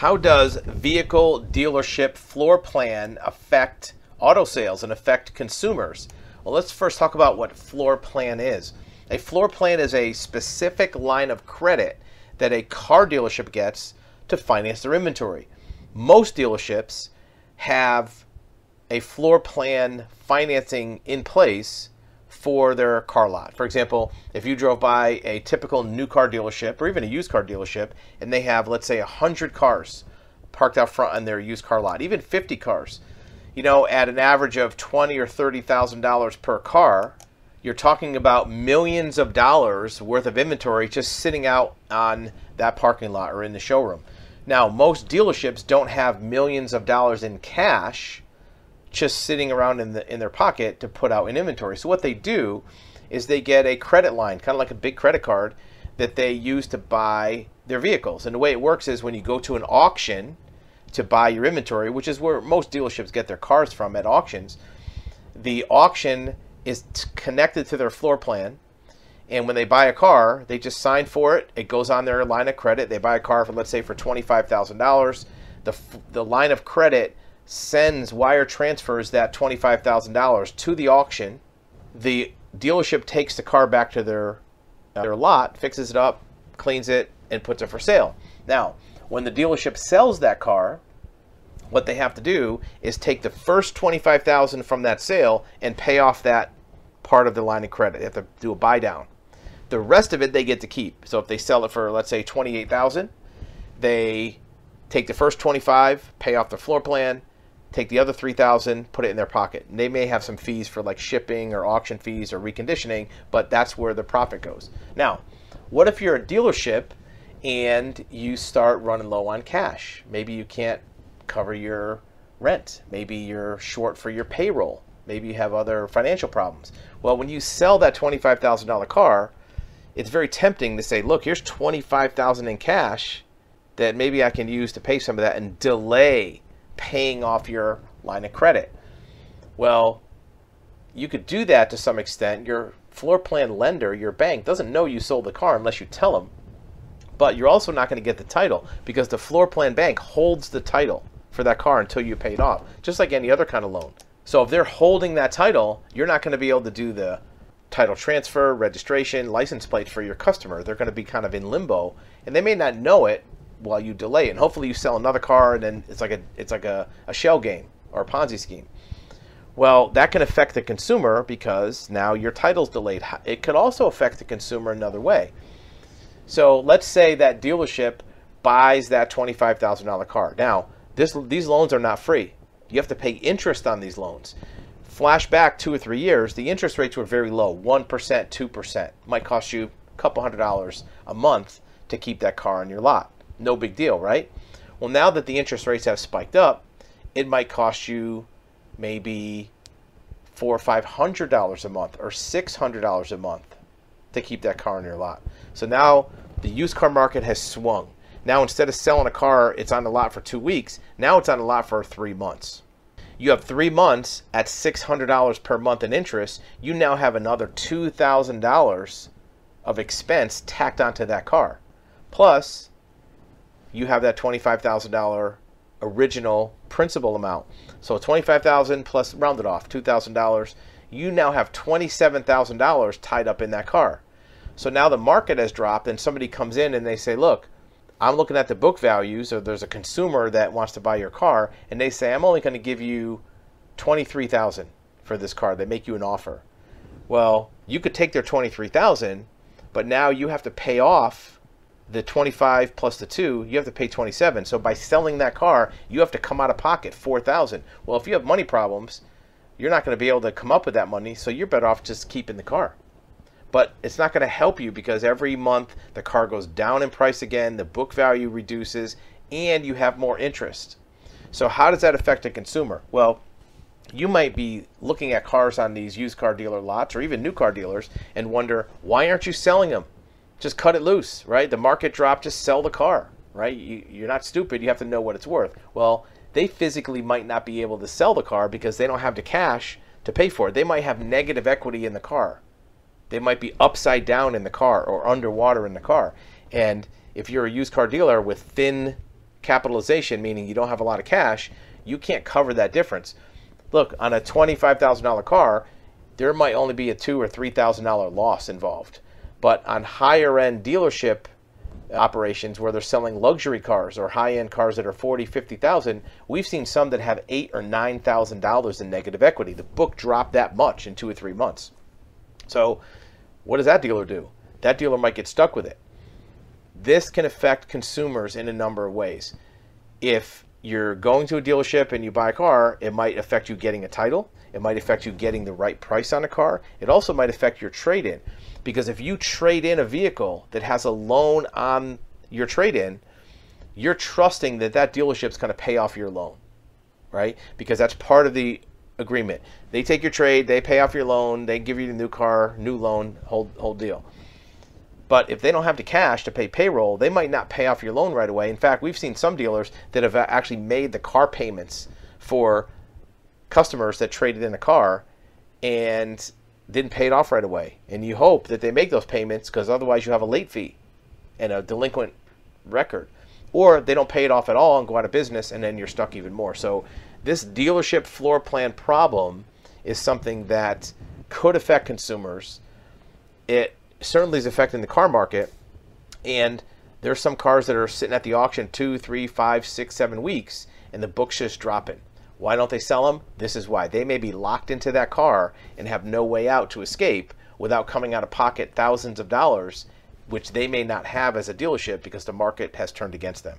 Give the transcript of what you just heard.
How does vehicle dealership floor plan affect auto sales and affect consumers? Well, let's first talk about what floor plan is. A floor plan is a specific line of credit that a car dealership gets to finance their inventory. Most dealerships have a floor plan financing in place for their car lot. For example, if you drove by a typical new car dealership or even a used car dealership and they have, let's say, 100 cars parked out front on their used car lot, even 50 cars, you know, at an average of 20 or $30,000 per car, you're talking about millions of dollars worth of inventory just sitting out on that parking lot or in the showroom. Now, most dealerships don't have millions of dollars in cash just sitting around in the in their pocket to put out in inventory. So what they do is they get a credit line, kind of like a big credit card that they use to buy their vehicles. And the way it works is when you go to an auction to buy your inventory, which is where most dealerships get their cars from at auctions, the auction is connected to their floor plan. And when they buy a car, they just sign for it. It goes on their line of credit. They buy a car for, let's say, for $25,000. The, the line of credit sends wire transfers that $25,000 to the auction. The dealership takes the car back to their uh, their lot, fixes it up, cleans it, and puts it for sale. Now, when the dealership sells that car, what they have to do is take the first 25,000 from that sale and pay off that part of the line of credit. They have to do a buy down. The rest of it they get to keep. So if they sell it for let's say 28,000, they take the first 25, pay off the floor plan, take the other 3000 put it in their pocket. And they may have some fees for like shipping or auction fees or reconditioning but that's where the profit goes. Now what if you're a dealership and you start running low on cash? Maybe you can't cover your rent. Maybe you're short for your payroll. Maybe you have other financial problems. Well when you sell that $25000 car it's very tempting to say look here's 25000 in cash that maybe i can use to pay some of that and delay paying off your line of credit. Well, you could do that to some extent. Your floor plan lender, your bank, doesn't know you sold the car unless you tell them. But you're also not going to get the title because the floor plan bank holds the title for that car until you pay it off, just like any other kind of loan. So if they're holding that title, you're not going to be able to do the title transfer, registration, license plate for your customer. They're going to be kind of in limbo, and they may not know it, while you delay. And hopefully you sell another car and then it's like a it's like a, a shell game or a Ponzi scheme. Well, that can affect the consumer because now your title's delayed. It could also affect the consumer another way. So let's say that dealership buys that $25,000 car. Now, this, these loans are not free. You have to pay interest on these loans. Flash back two or three years, the interest rates were very low 1%, 2%. Might cost you a couple hundred dollars a month to keep that car on your lot no big deal, right? Well, now that the interest rates have spiked up, it might cost you maybe four or five hundred dollars a month or six hundred dollars a month to keep that car in your lot. So now the used car market has swung. Now instead of selling a car, it's on the lot for two weeks. Now it's on the lot for three months. You have three months at six hundred dollars per month in interest. You now have another two thousand dollars of expense tacked onto that car. Plus, you have that $25,000 original principal amount. So 25,000 plus rounded off $2,000. You now have $27,000 tied up in that car. So now the market has dropped and somebody comes in and they say, "Look, I'm looking at the book values or there's a consumer that wants to buy your car and they say, "I'm only going to give you 23,000 for this car." They make you an offer. Well, you could take their 23,000, but now you have to pay off the 25 plus the 2 you have to pay 27 so by selling that car you have to come out of pocket 4000 well if you have money problems you're not going to be able to come up with that money so you're better off just keeping the car. But it's not going to help you because every month the car goes down in price again the book value reduces and you have more interest. So how does that affect a consumer? Well you might be looking at cars on these used car dealer lots or even new car dealers and wonder why aren't you selling them just cut it loose, right? The market drop, just sell the car, right? You, are not stupid. You have to know what it's worth. Well, they physically might not be able to sell the car because they don't have the cash to pay for it. They might have negative equity in the car. They might be upside down in the car or underwater in the car. And if you're a used car dealer with thin capitalization, meaning you don't have a lot of cash, you can't cover that difference. Look, on a $25,000 car, there might only be a two or three thousand dollar loss involved. But on higher end dealership operations where they're selling luxury cars or high end cars that are 40, 50,000, we've seen some that have eight or nine thousand dollars in negative equity. The book dropped that much in two or three months. So what does that dealer do? That dealer might get stuck with it. This can affect consumers in a number of ways. If you're going to a dealership and you buy a car, it might affect you getting a title. It might affect you getting the right price on a car. It also might affect your trade in. Because if you trade in a vehicle that has a loan on your trade in, you're trusting that that dealership's going to pay off your loan, right? Because that's part of the agreement. They take your trade, they pay off your loan, they give you the new car, new loan, whole whole deal. But if they don't have the cash to pay payroll, they might not pay off your loan right away. In fact, we've seen some dealers that have uh, actually made the car payments for customers that traded in a car and didn't pay it off right away. And you hope that they make those payments because otherwise you have a late fee and a delinquent record. Or they don't pay it off at all and go out of business and then you're stuck even more. So this dealership floor plan problem is something that could affect consumers. It certainly is affecting the car market. And there's some cars that are sitting at the auction two, three, five, six, seven weeks, and the book's just dropping. Why don't they sell them? This is why. They may be locked into that car and have no way out to escape without coming out of pocket thousands of dollars, which they may not have as a dealership because the market has turned against them.